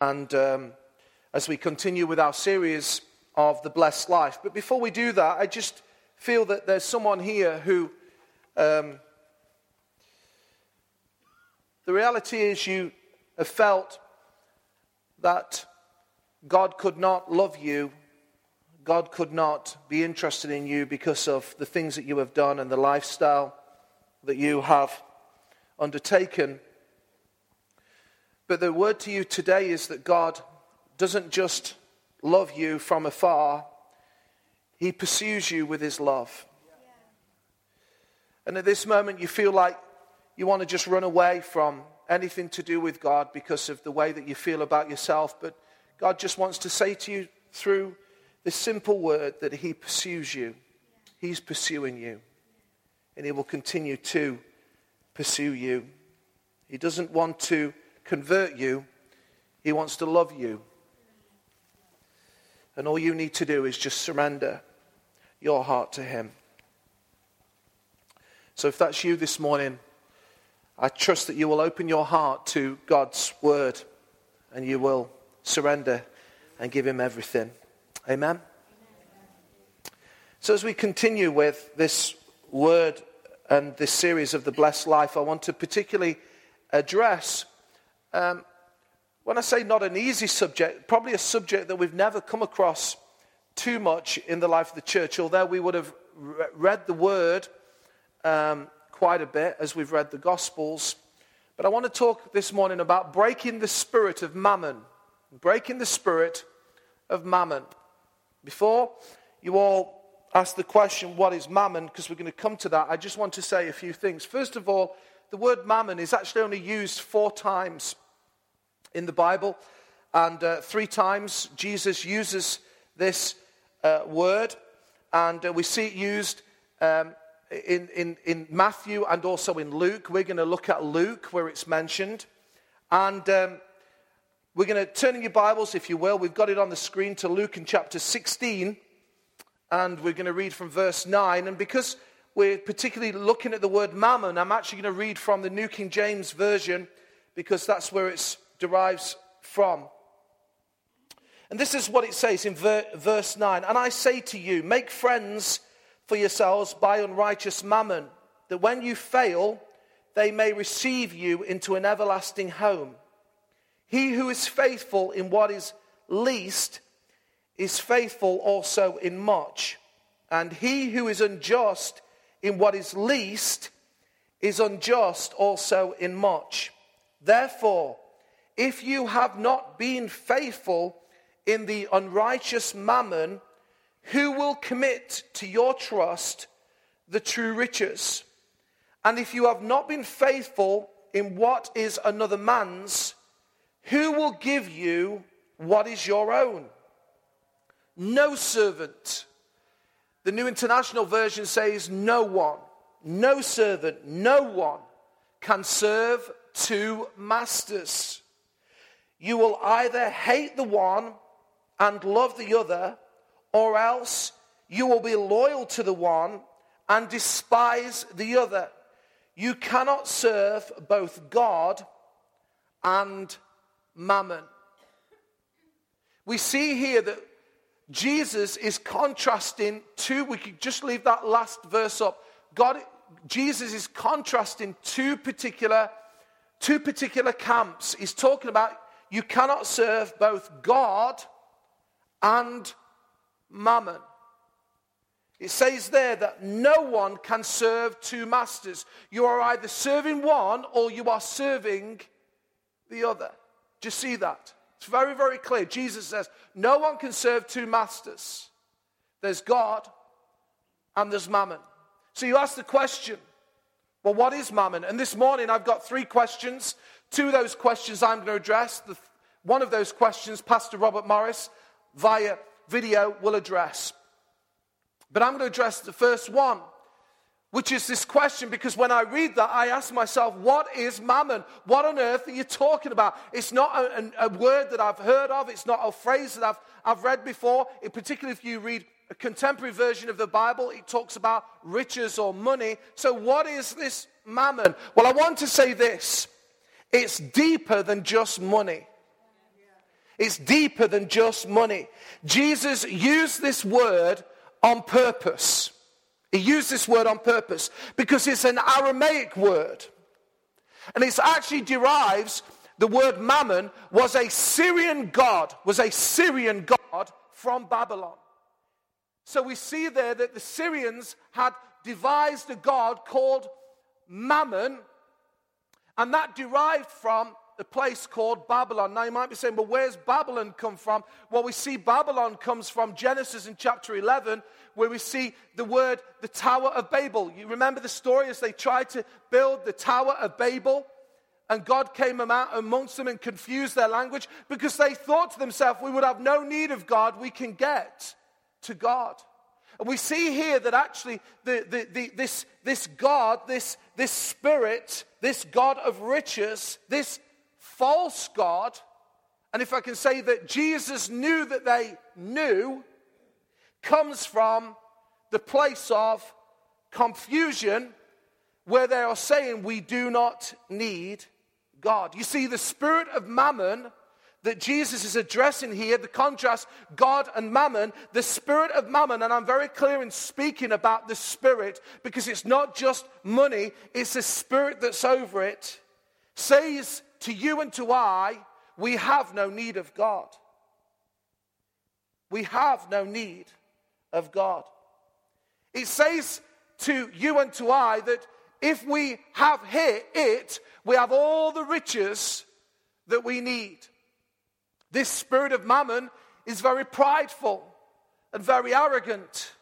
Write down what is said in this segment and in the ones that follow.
and um, as we continue with our series of the blessed life. But before we do that, I just feel that there's someone here who. Um, the reality is, you have felt that God could not love you, God could not be interested in you because of the things that you have done and the lifestyle that you have undertaken. But the word to you today is that God doesn't just love you from afar, He pursues you with His love. And at this moment, you feel like you want to just run away from anything to do with God because of the way that you feel about yourself. But God just wants to say to you through this simple word that He pursues you. He's pursuing you. And He will continue to pursue you. He doesn't want to convert you, He wants to love you. And all you need to do is just surrender your heart to Him. So if that's you this morning, I trust that you will open your heart to God's word and you will surrender and give Him everything. Amen? So, as we continue with this word and this series of the blessed life, I want to particularly address, um, when I say not an easy subject, probably a subject that we've never come across too much in the life of the church, although we would have re- read the word um, quite a bit as we've read the Gospels. But I want to talk this morning about breaking the spirit of mammon. Breaking the spirit of mammon. Before you all ask the question, what is mammon? Because we're going to come to that, I just want to say a few things. First of all, the word mammon is actually only used four times in the Bible, and uh, three times Jesus uses this uh, word, and uh, we see it used um, in, in, in Matthew and also in Luke. We're going to look at Luke where it's mentioned. And um, we're going to turn in your Bibles, if you will. We've got it on the screen to Luke in chapter 16. And we're going to read from verse 9. And because we're particularly looking at the word mammon, I'm actually going to read from the New King James Version because that's where it derives from. And this is what it says in ver- verse 9. And I say to you, make friends for yourselves by unrighteous mammon, that when you fail, they may receive you into an everlasting home. He who is faithful in what is least is faithful also in much. And he who is unjust in what is least is unjust also in much. Therefore, if you have not been faithful in the unrighteous mammon, who will commit to your trust the true riches? And if you have not been faithful in what is another man's, who will give you what is your own? No servant. The New International Version says, No one, no servant, no one can serve two masters. You will either hate the one and love the other, or else you will be loyal to the one and despise the other. You cannot serve both God and mammon. We see here that Jesus is contrasting two, we could just leave that last verse up. God, Jesus is contrasting two particular, two particular camps. He's talking about you cannot serve both God and mammon. It says there that no one can serve two masters. You are either serving one or you are serving the other. Do you see that? It's very, very clear. Jesus says, no one can serve two masters. There's God and there's mammon. So you ask the question, well, what is mammon? And this morning I've got three questions. Two of those questions I'm going to address. The, one of those questions, Pastor Robert Morris, via video will address. But I'm going to address the first one, which is this question because when I read that, I ask myself, what is mammon? What on earth are you talking about? It's not a, a, a word that I've heard of, it's not a phrase that I've, I've read before. It, particularly if you read a contemporary version of the Bible, it talks about riches or money. So, what is this mammon? Well, I want to say this it's deeper than just money. It's deeper than just money. Jesus used this word on purpose. He used this word on purpose because it's an Aramaic word. And it actually derives, the word mammon was a Syrian god, was a Syrian god from Babylon. So we see there that the Syrians had devised a god called Mammon, and that derived from the place called Babylon. Now you might be saying, well, where's Babylon come from? Well, we see Babylon comes from Genesis in chapter 11, where we see the word the Tower of Babel. You remember the story as they tried to build the Tower of Babel? And God came amongst them and confused their language because they thought to themselves, we would have no need of God, we can get to God. And we see here that actually the, the, the, this, this God, this, this spirit, this God of riches, this false God, and if I can say that Jesus knew that they knew, comes from the place of confusion where they are saying we do not need God. You see, the spirit of mammon that Jesus is addressing here, the contrast, God and mammon, the spirit of mammon, and I'm very clear in speaking about the spirit because it's not just money, it's the spirit that's over it, says to you and to I, we have no need of God. We have no need of God. It says to you and to I that if we have here it, we have all the riches that we need. This spirit of mammon is very prideful and very arrogant.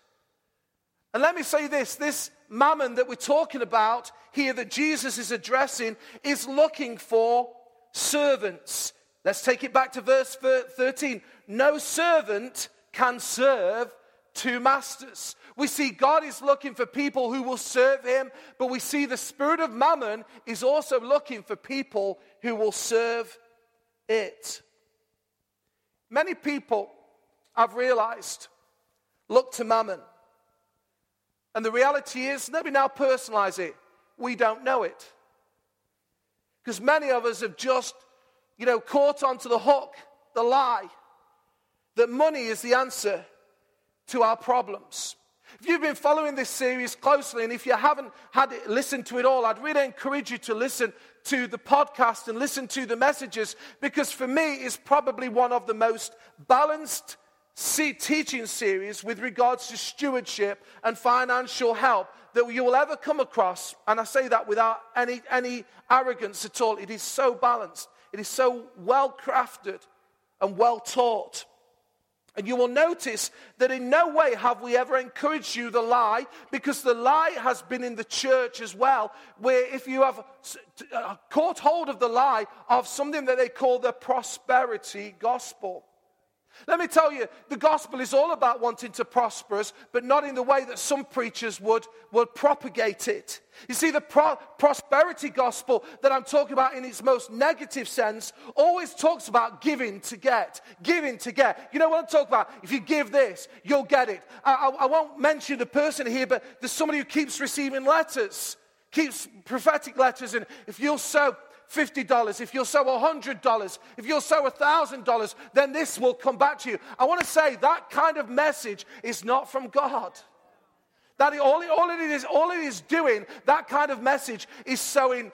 And let me say this this mammon that we're talking about here, that Jesus is addressing, is looking for servants. Let's take it back to verse 13. No servant can serve two masters. We see God is looking for people who will serve him, but we see the spirit of mammon is also looking for people who will serve it. Many people, I've realized, look to mammon. And the reality is, let me now personalize it. We don't know it. Because many of us have just, you know, caught onto the hook, the lie, that money is the answer to our problems. If you've been following this series closely, and if you haven't had it, listened to it all, I'd really encourage you to listen to the podcast and listen to the messages because for me, it's probably one of the most balanced teaching series with regards to stewardship and financial help that you will ever come across. And I say that without any, any arrogance at all. It is so balanced, it is so well crafted and well taught. And you will notice that in no way have we ever encouraged you the lie, because the lie has been in the church as well, where if you have uh, caught hold of the lie of something that they call the prosperity gospel. Let me tell you, the gospel is all about wanting to prosper us, but not in the way that some preachers would, would propagate it. You see, the pro- prosperity gospel that I'm talking about in its most negative sense always talks about giving to get, giving to get. You know what I'm talking about? If you give this, you'll get it. I, I, I won't mention the person here, but there's somebody who keeps receiving letters, keeps prophetic letters, and if you'll sow $50, if you'll sow $100, if you'll sow $1,000, then this will come back to you. I want to say that kind of message is not from God. That all, all, it is, all it is doing, that kind of message, is sowing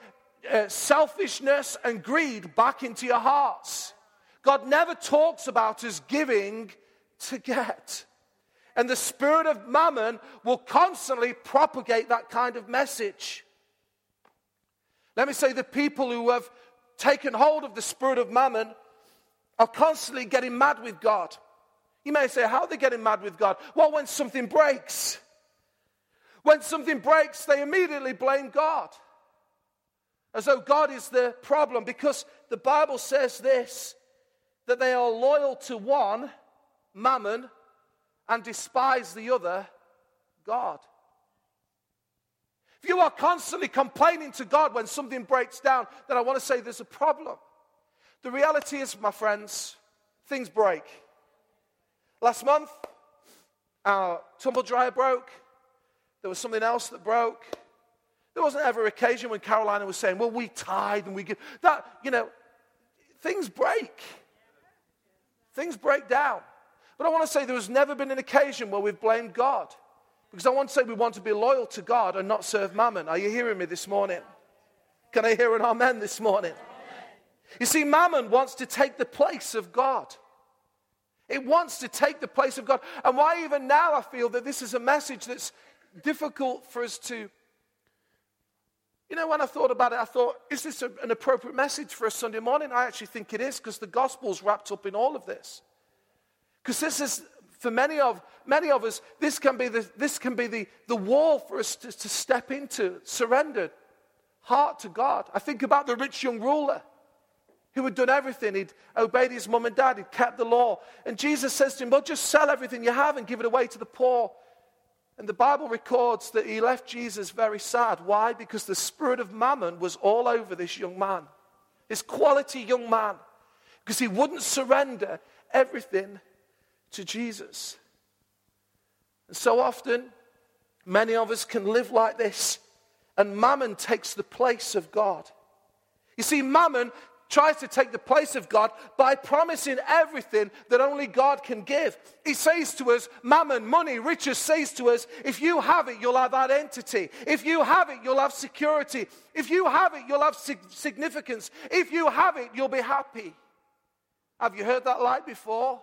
uh, selfishness and greed back into your hearts. God never talks about us giving to get. And the spirit of mammon will constantly propagate that kind of message. Let me say the people who have taken hold of the spirit of mammon are constantly getting mad with God. You may say, How are they getting mad with God? Well, when something breaks. When something breaks, they immediately blame God. As though God is the problem, because the Bible says this that they are loyal to one, mammon, and despise the other, God. If you are constantly complaining to God when something breaks down, then I want to say there's a problem. The reality is, my friends, things break. Last month, our tumble dryer broke. There was something else that broke. There wasn't ever an occasion when Carol and I was saying, Well, we tithe and we give. That, you know, things break. things break down. But I want to say there has never been an occasion where we've blamed God. Because I want to say we want to be loyal to God and not serve mammon. Are you hearing me this morning? Can I hear an amen this morning? You see, mammon wants to take the place of God. It wants to take the place of God. And why, even now, I feel that this is a message that's difficult for us to. You know, when I thought about it, I thought, is this a, an appropriate message for a Sunday morning? I actually think it is because the gospel's wrapped up in all of this. Because this is, for many of, many of us, this can be the, this can be the, the wall for us to, to step into, surrendered heart to God. I think about the rich young ruler who had done everything. He'd obeyed his mum and dad, he'd kept the law. And Jesus says to him, Well, just sell everything you have and give it away to the poor. And the Bible records that he left Jesus very sad. Why? Because the spirit of mammon was all over this young man, this quality young man, because he wouldn't surrender everything to Jesus. And so often, many of us can live like this, and mammon takes the place of God. You see, mammon tries to take the place of God by promising everything that only God can give. He says to us, mammon, money, riches, says to us, if you have it, you'll have identity. If you have it, you'll have security. If you have it, you'll have significance. If you have it, you'll be happy. Have you heard that lie before?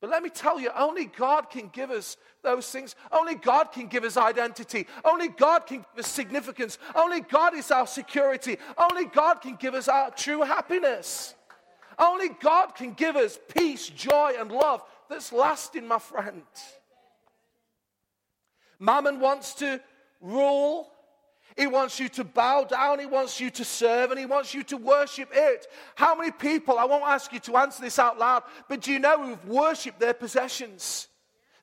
But let me tell you, only God can give us those things. Only God can give us identity. Only God can give us significance. Only God is our security. Only God can give us our true happiness. Only God can give us peace, joy, and love that's lasting, my friend. Mammon wants to rule he wants you to bow down. He wants you to serve and he wants you to worship it. How many people, I won't ask you to answer this out loud, but do you know who've worshiped their possessions?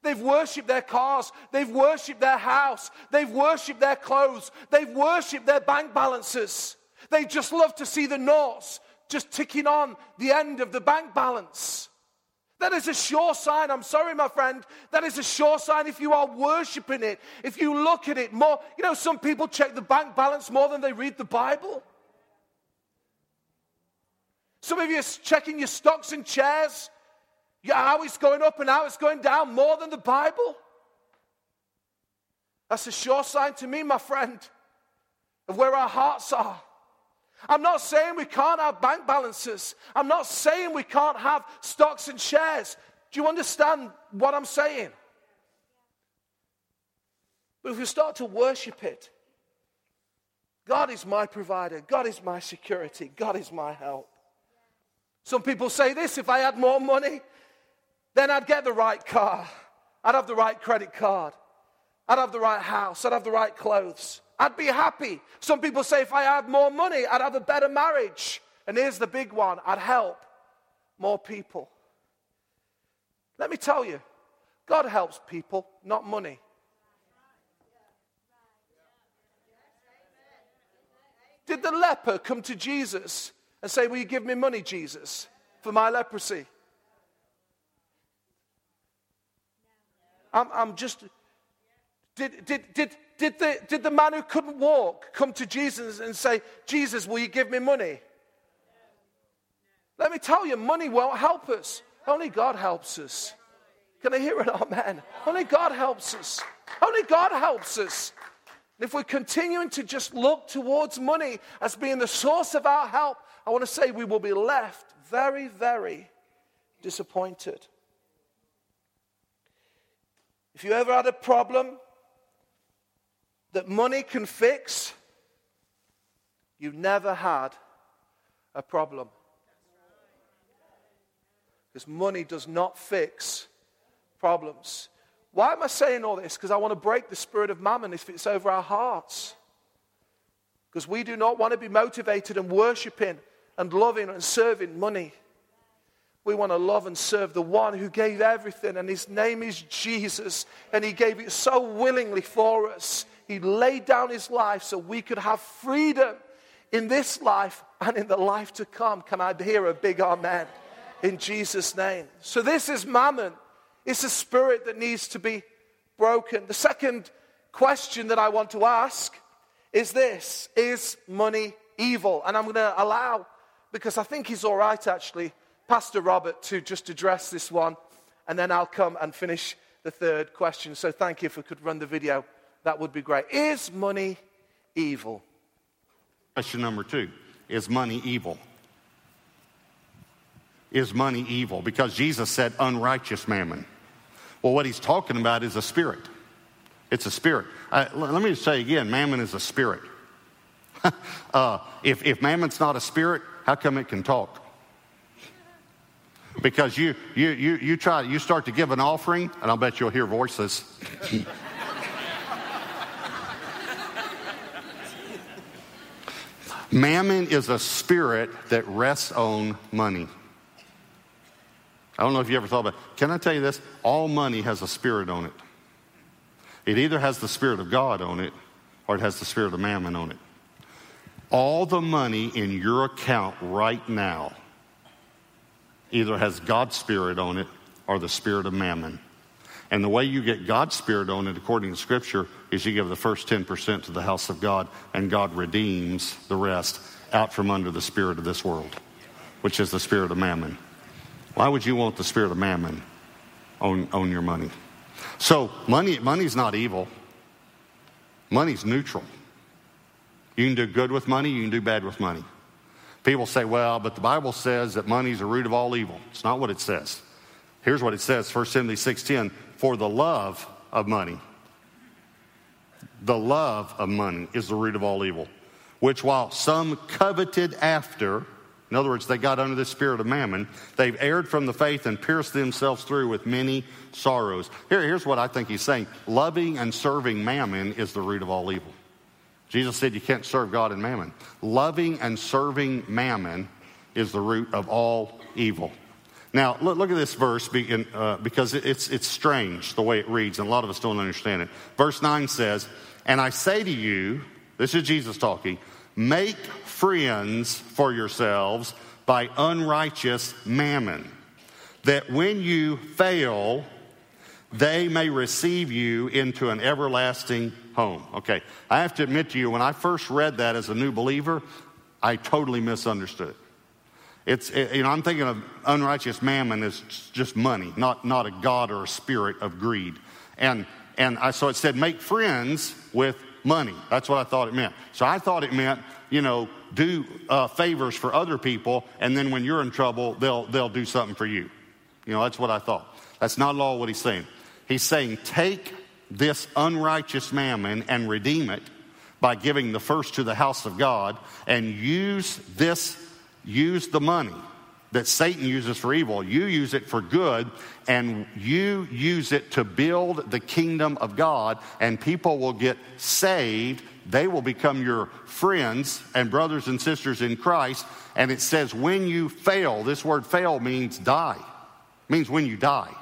They've worshiped their cars. They've worshiped their house. They've worshiped their clothes. They've worshiped their bank balances. They just love to see the noughts just ticking on the end of the bank balance. That is a sure sign. I'm sorry, my friend. That is a sure sign if you are worshiping it. If you look at it more, you know, some people check the bank balance more than they read the Bible. Some of you are checking your stocks and shares, how it's going up and how it's going down more than the Bible. That's a sure sign to me, my friend, of where our hearts are. I'm not saying we can't have bank balances. I'm not saying we can't have stocks and shares. Do you understand what I'm saying? But if we start to worship it, God is my provider, God is my security, God is my help. Some people say this if I had more money, then I'd get the right car, I'd have the right credit card, I'd have the right house, I'd have the right clothes. I'd be happy. Some people say if I had more money, I'd have a better marriage. And here's the big one I'd help more people. Let me tell you, God helps people, not money. Did the leper come to Jesus and say, Will you give me money, Jesus, for my leprosy? I'm, I'm just. Did, did, did, did the, did the man who couldn't walk come to Jesus and say, Jesus, will you give me money? Let me tell you, money won't help us. Only God helps us. Can I hear it? Amen. Only God helps us. Only God helps us. And if we're continuing to just look towards money as being the source of our help, I want to say we will be left very, very disappointed. If you ever had a problem that money can fix, you never had a problem. Because money does not fix problems. Why am I saying all this? Because I want to break the spirit of mammon if it's over our hearts. Because we do not want to be motivated and worshiping and loving and serving money. We want to love and serve the one who gave everything, and his name is Jesus, and he gave it so willingly for us. He laid down his life so we could have freedom in this life and in the life to come. Can I hear a big amen in Jesus' name? So, this is mammon. It's a spirit that needs to be broken. The second question that I want to ask is this Is money evil? And I'm going to allow, because I think he's all right actually, Pastor Robert to just address this one, and then I'll come and finish the third question. So thank you if we could run the video. That would be great. Is money evil? Question number two Is money evil? Is money evil? Because Jesus said unrighteous mammon. Well, what he's talking about is a spirit. It's a spirit. Uh, let me just say again mammon is a spirit. uh, if, if mammon's not a spirit, how come it can talk? Because you, you, you, you try, you start to give an offering, and I'll bet you'll hear voices. Mammon is a spirit that rests on money. I don't know if you ever thought about it. Can I tell you this? All money has a spirit on it. It either has the spirit of God on it or it has the spirit of mammon on it. All the money in your account right now either has God's spirit on it or the spirit of mammon. And the way you get God's spirit on it, according to Scripture, is you give the first 10% to the house of God, and God redeems the rest out from under the spirit of this world, which is the spirit of mammon. Why would you want the spirit of mammon on, on your money? So, money, money's not evil, money's neutral. You can do good with money, you can do bad with money. People say, well, but the Bible says that money is the root of all evil. It's not what it says. Here's what it says 1 Timothy 6:10, for the love of money. The love of money is the root of all evil, which while some coveted after, in other words, they got under the spirit of mammon, they've erred from the faith and pierced themselves through with many sorrows. Here, here's what I think he's saying loving and serving mammon is the root of all evil. Jesus said you can't serve God and mammon. Loving and serving mammon is the root of all evil. Now, look, at this verse uh, because it's, it's strange the way it reads, and a lot of us don't understand it. Verse 9 says, And I say to you, this is Jesus talking, make friends for yourselves by unrighteous mammon, that when you fail, they may receive you into an everlasting home. Okay, I have to admit to you, when I first read that as a new believer, I totally misunderstood. It's, it, you know, I'm thinking of unrighteous mammon as just money, not, not a God or a spirit of greed. And, and I, so it said, make friends with money. That's what I thought it meant. So I thought it meant, you know, do uh, favors for other people, and then when you're in trouble, they'll, they'll do something for you. You know, that's what I thought. That's not at all what he's saying. He's saying, take this unrighteous mammon and redeem it by giving the first to the house of God and use this, use the money that Satan uses for evil. You use it for good and you use it to build the kingdom of God and people will get saved. They will become your friends and brothers and sisters in Christ. And it says, when you fail, this word fail means die, it means when you die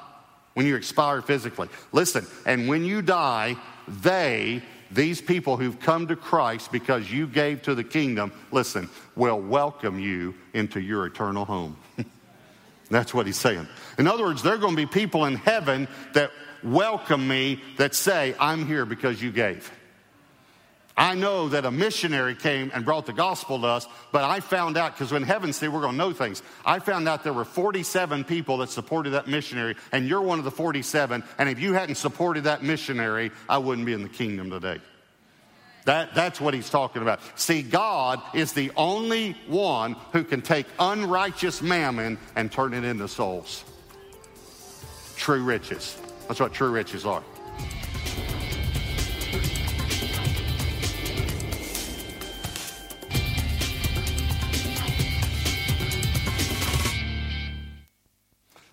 when you expire physically. Listen, and when you die, they, these people who've come to Christ because you gave to the kingdom, listen, will welcome you into your eternal home. That's what he's saying. In other words, there are going to be people in heaven that welcome me that say, I'm here because you gave. I know that a missionary came and brought the gospel to us, but I found out, because when heaven see, we're going to know things. I found out there were 47 people that supported that missionary, and you're one of the 47. And if you hadn't supported that missionary, I wouldn't be in the kingdom today. That, that's what he's talking about. See, God is the only one who can take unrighteous mammon and turn it into souls. True riches. That's what true riches are.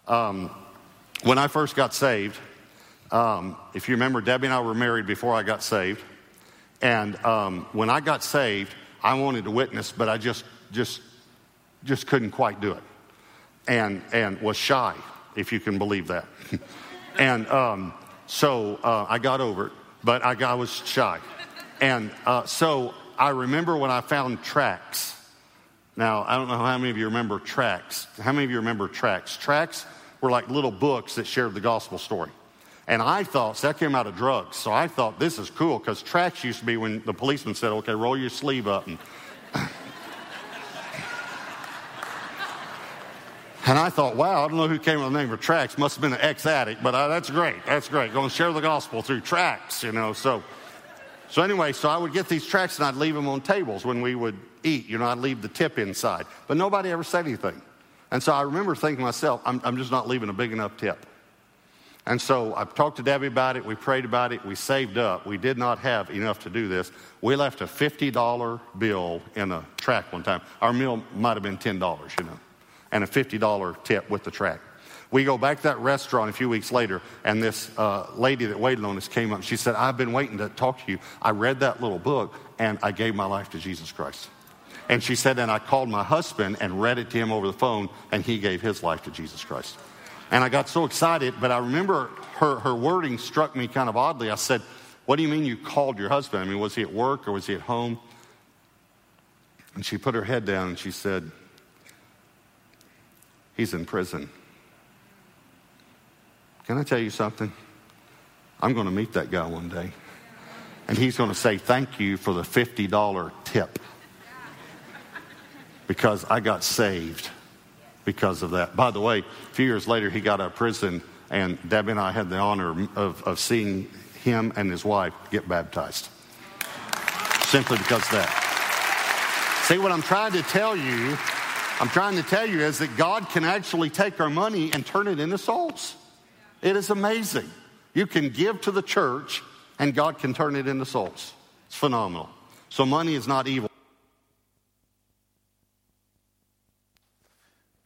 Um, when I first got saved, um, if you remember, Debbie and I were married before I got saved. And um, when I got saved, I wanted to witness, but I just, just, just couldn't quite do it. And, and was shy, if you can believe that. and um, so uh, I got over it, but I, I was shy. And uh, so I remember when I found tracts. Now, I don't know how many of you remember tracts. How many of you remember tracts? Tracts were like little books that shared the gospel story. And I thought, that came out of drugs. So I thought this is cool because tracts used to be when the policeman said, okay, roll your sleeve up. And And I thought, wow, I don't know who came up with the name of tracts. Must have been an ex addict, but uh, that's great. That's great. Going to share the gospel through tracts, you know. So, so anyway, so I would get these tracts and I'd leave them on tables when we would eat. You know, I'd leave the tip inside. But nobody ever said anything. And so I remember thinking to myself, I'm, I'm just not leaving a big enough tip. And so I talked to Debbie about it. We prayed about it. We saved up. We did not have enough to do this. We left a $50 bill in a tract one time. Our meal might have been $10, you know, and a $50 tip with the tract. We go back to that restaurant a few weeks later, and this uh, lady that waited on us came up. She said, I've been waiting to talk to you. I read that little book, and I gave my life to Jesus Christ. And she said, and I called my husband and read it to him over the phone, and he gave his life to Jesus Christ. And I got so excited, but I remember her, her wording struck me kind of oddly. I said, What do you mean you called your husband? I mean, was he at work or was he at home? And she put her head down and she said, He's in prison. Can I tell you something? I'm going to meet that guy one day. And he's going to say, Thank you for the $50 tip. Because I got saved because of that. By the way, a few years later, he got out of prison, and Debbie and I had the honor of, of seeing him and his wife get baptized. Simply because of that. See, what I'm trying to tell you, I'm trying to tell you is that God can actually take our money and turn it into souls. It is amazing. You can give to the church, and God can turn it into souls. It's phenomenal. So, money is not evil.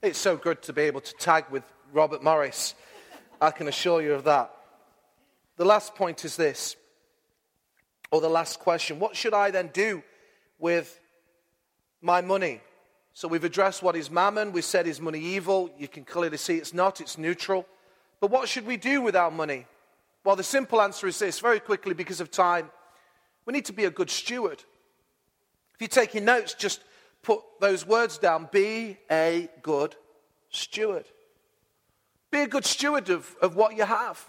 It's so good to be able to tag with Robert Morris. I can assure you of that. The last point is this, or the last question What should I then do with my money? So we've addressed what is mammon. We said is money evil? You can clearly see it's not, it's neutral. But what should we do with our money? Well, the simple answer is this very quickly because of time. We need to be a good steward. If you're taking notes, just put those words down be a good steward. Be a good steward of, of what you have.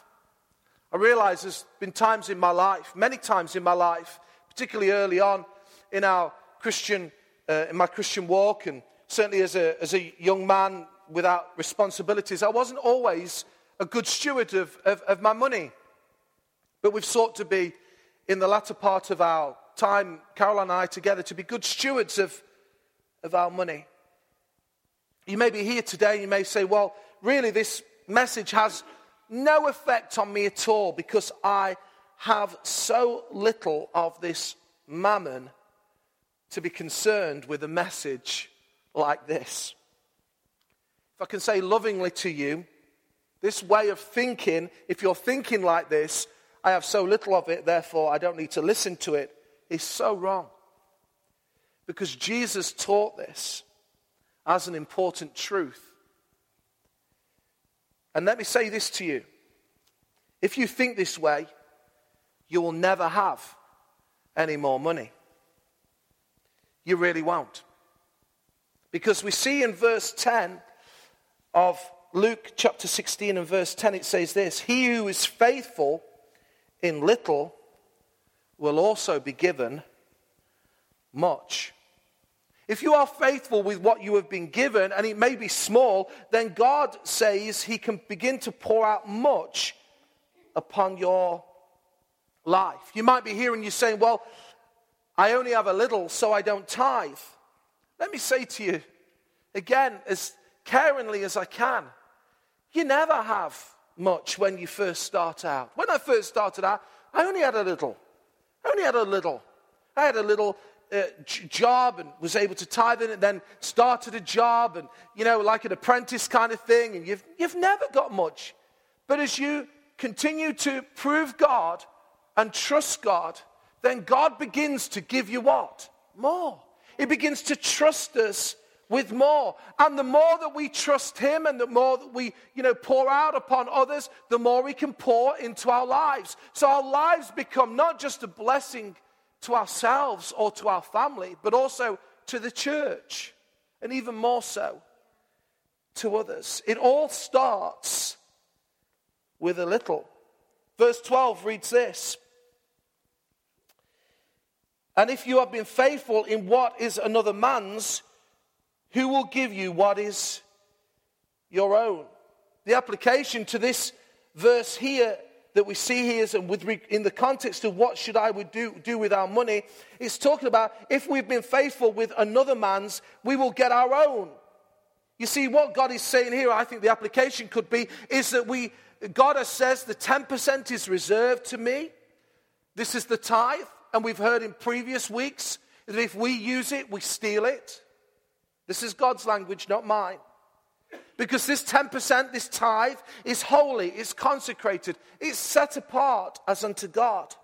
I realize there's been times in my life, many times in my life, particularly early on in our Christian, uh, in my Christian walk, and certainly as a, as a young man without responsibilities, I wasn't always a good steward of, of, of my money. But we've sought to be, in the latter part of our time, Carol and I together, to be good stewards of, of our money. You may be here today, you may say, well, really, this message has no effect on me at all because I have so little of this mammon to be concerned with a message like this. If I can say lovingly to you, this way of thinking, if you're thinking like this, I have so little of it, therefore I don't need to listen to it, is so wrong because Jesus taught this as an important truth. And let me say this to you if you think this way, you will never have any more money. You really won't. Because we see in verse 10 of Luke chapter 16 and verse 10, it says this He who is faithful in little will also be given much. If you are faithful with what you have been given, and it may be small, then God says He can begin to pour out much upon your life. You might be hearing you saying, Well, I only have a little, so I don't tithe. Let me say to you, again, as caringly as I can, you never have much when you first start out. When I first started out, I only had a little. I only had a little. I had a little uh, job and was able to tithe in it, then started a job and, you know, like an apprentice kind of thing, and you've, you've never got much. But as you continue to prove God and trust God, then God begins to give you what? More. He begins to trust us with more. And the more that we trust Him and the more that we, you know, pour out upon others, the more we can pour into our lives. So our lives become not just a blessing to ourselves or to our family, but also to the church, and even more so to others. It all starts with a little. Verse 12 reads this And if you have been faithful in what is another man's, who will give you what is your own. The application to this verse here that we see here is, and with, in the context of what should I would do, do with our money, it's talking about if we've been faithful with another man's, we will get our own. You see, what God is saying here, I think the application could be, is that we, God says the 10% is reserved to me. This is the tithe. And we've heard in previous weeks that if we use it, we steal it. This is God's language, not mine. Because this 10%, this tithe, is holy, it's consecrated, it's set apart as unto God.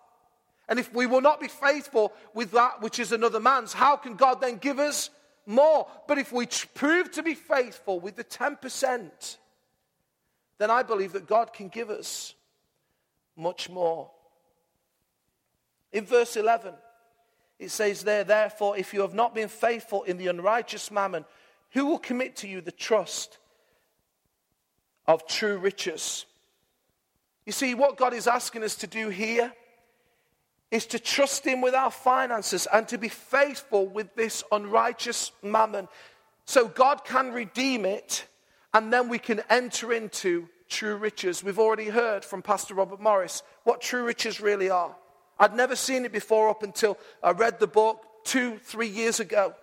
And if we will not be faithful with that which is another man's, how can God then give us more? But if we prove to be faithful with the 10%, then I believe that God can give us much more. In verse 11, it says there, therefore, if you have not been faithful in the unrighteous mammon, who will commit to you the trust of true riches? You see, what God is asking us to do here is to trust Him with our finances and to be faithful with this unrighteous mammon. So God can redeem it and then we can enter into true riches. We've already heard from Pastor Robert Morris what true riches really are. I'd never seen it before up until I read the book two, three years ago.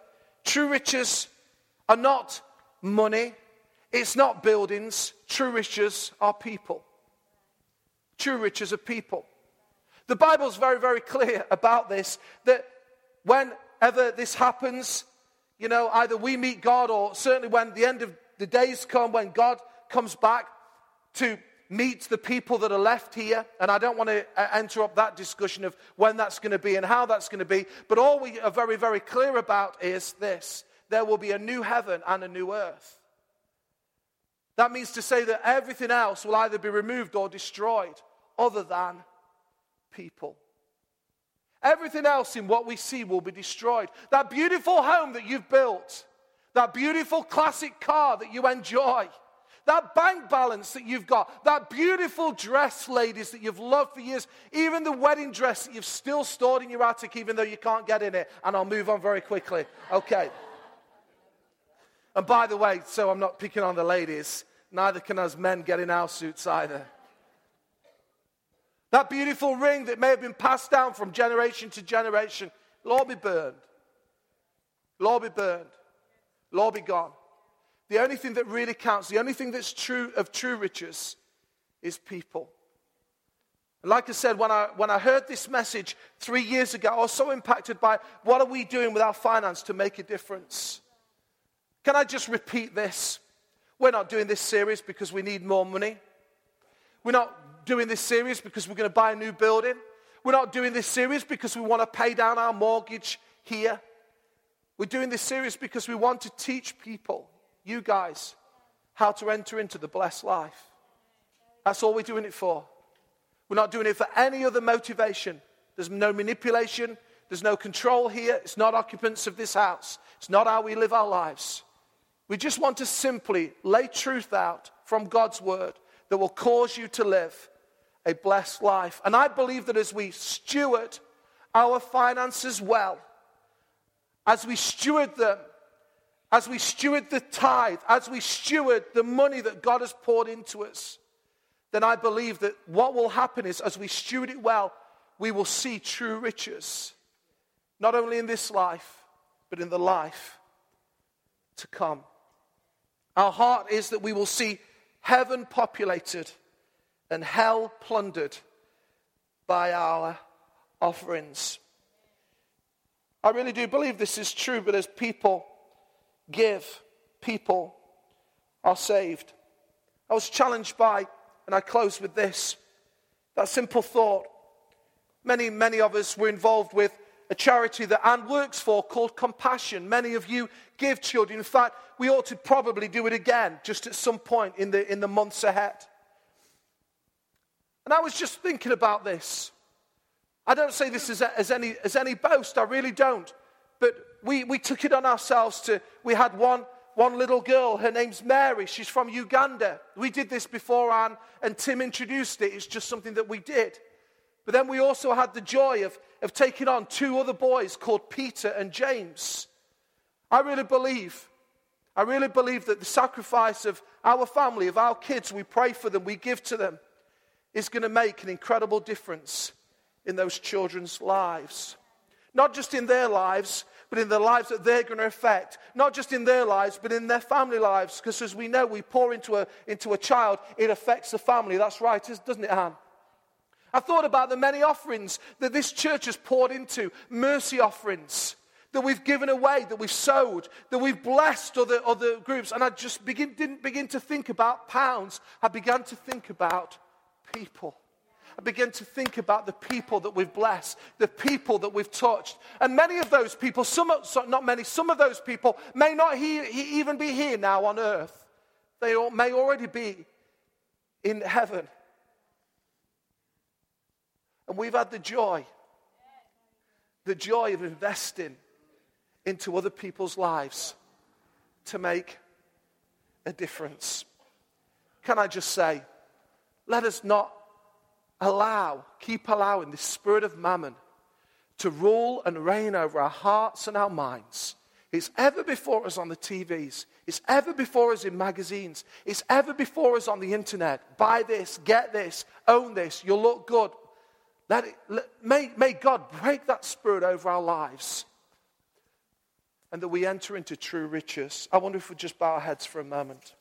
True riches are not money, it's not buildings. True riches are people. True riches are people. The Bible's very, very clear about this that whenever this happens, you know, either we meet God or certainly when the end of the days come, when God comes back to meet the people that are left here. And I don't want to uh, interrupt that discussion of when that's going to be and how that's going to be. But all we are very, very clear about is this there will be a new heaven and a new earth. That means to say that everything else will either be removed or destroyed, other than people. Everything else in what we see will be destroyed. That beautiful home that you've built, that beautiful classic car that you enjoy, that bank balance that you've got, that beautiful dress, ladies, that you've loved for years, even the wedding dress that you've still stored in your attic, even though you can't get in it. And I'll move on very quickly. Okay. And by the way, so I'm not picking on the ladies, neither can us men get in our suits either. That beautiful ring that may have been passed down from generation to generation, Lord be burned. Lord be burned. Lord be gone. The only thing that really counts, the only thing that's true of true riches is people. And like I said, when I, when I heard this message three years ago, I was so impacted by what are we doing with our finance to make a difference? Can I just repeat this? We're not doing this series because we need more money. We're not doing this series because we're going to buy a new building. We're not doing this series because we want to pay down our mortgage here. We're doing this series because we want to teach people, you guys, how to enter into the blessed life. That's all we're doing it for. We're not doing it for any other motivation. There's no manipulation. There's no control here. It's not occupants of this house. It's not how we live our lives. We just want to simply lay truth out from God's word that will cause you to live a blessed life. And I believe that as we steward our finances well, as we steward them, as we steward the tithe, as we steward the money that God has poured into us, then I believe that what will happen is as we steward it well, we will see true riches, not only in this life, but in the life to come. Our heart is that we will see heaven populated and hell plundered by our offerings. I really do believe this is true, but as people give, people are saved. I was challenged by, and I close with this that simple thought. Many, many of us were involved with a charity that Anne works for called Compassion. Many of you give children. In fact, we ought to probably do it again just at some point in the, in the months ahead. And I was just thinking about this. I don't say this as, as, any, as any boast, I really don't. But we, we took it on ourselves to, we had one, one little girl, her name's Mary, she's from Uganda. We did this before Anne and Tim introduced it, it's just something that we did. But then we also had the joy of, of taking on two other boys called Peter and James. I really believe, I really believe that the sacrifice of our family, of our kids, we pray for them, we give to them, is going to make an incredible difference in those children's lives. Not just in their lives, but in the lives that they're going to affect. Not just in their lives, but in their family lives. Because as we know, we pour into a, into a child, it affects the family. That's right, doesn't it, Anne? I thought about the many offerings that this church has poured into mercy offerings that we've given away, that we've sowed, that we've blessed other, other groups. And I just begin, didn't begin to think about pounds. I began to think about people. I began to think about the people that we've blessed, the people that we've touched. And many of those people, some, not many, some of those people may not he, he even be here now on earth. They may already be in heaven. And we've had the joy, the joy of investing into other people's lives to make a difference. Can I just say, let us not allow, keep allowing the spirit of mammon to rule and reign over our hearts and our minds. It's ever before us on the TVs. It's ever before us in magazines. It's ever before us on the internet. Buy this, get this, own this, you'll look good. It, may, may God break that spirit over our lives and that we enter into true riches. I wonder if we just bow our heads for a moment.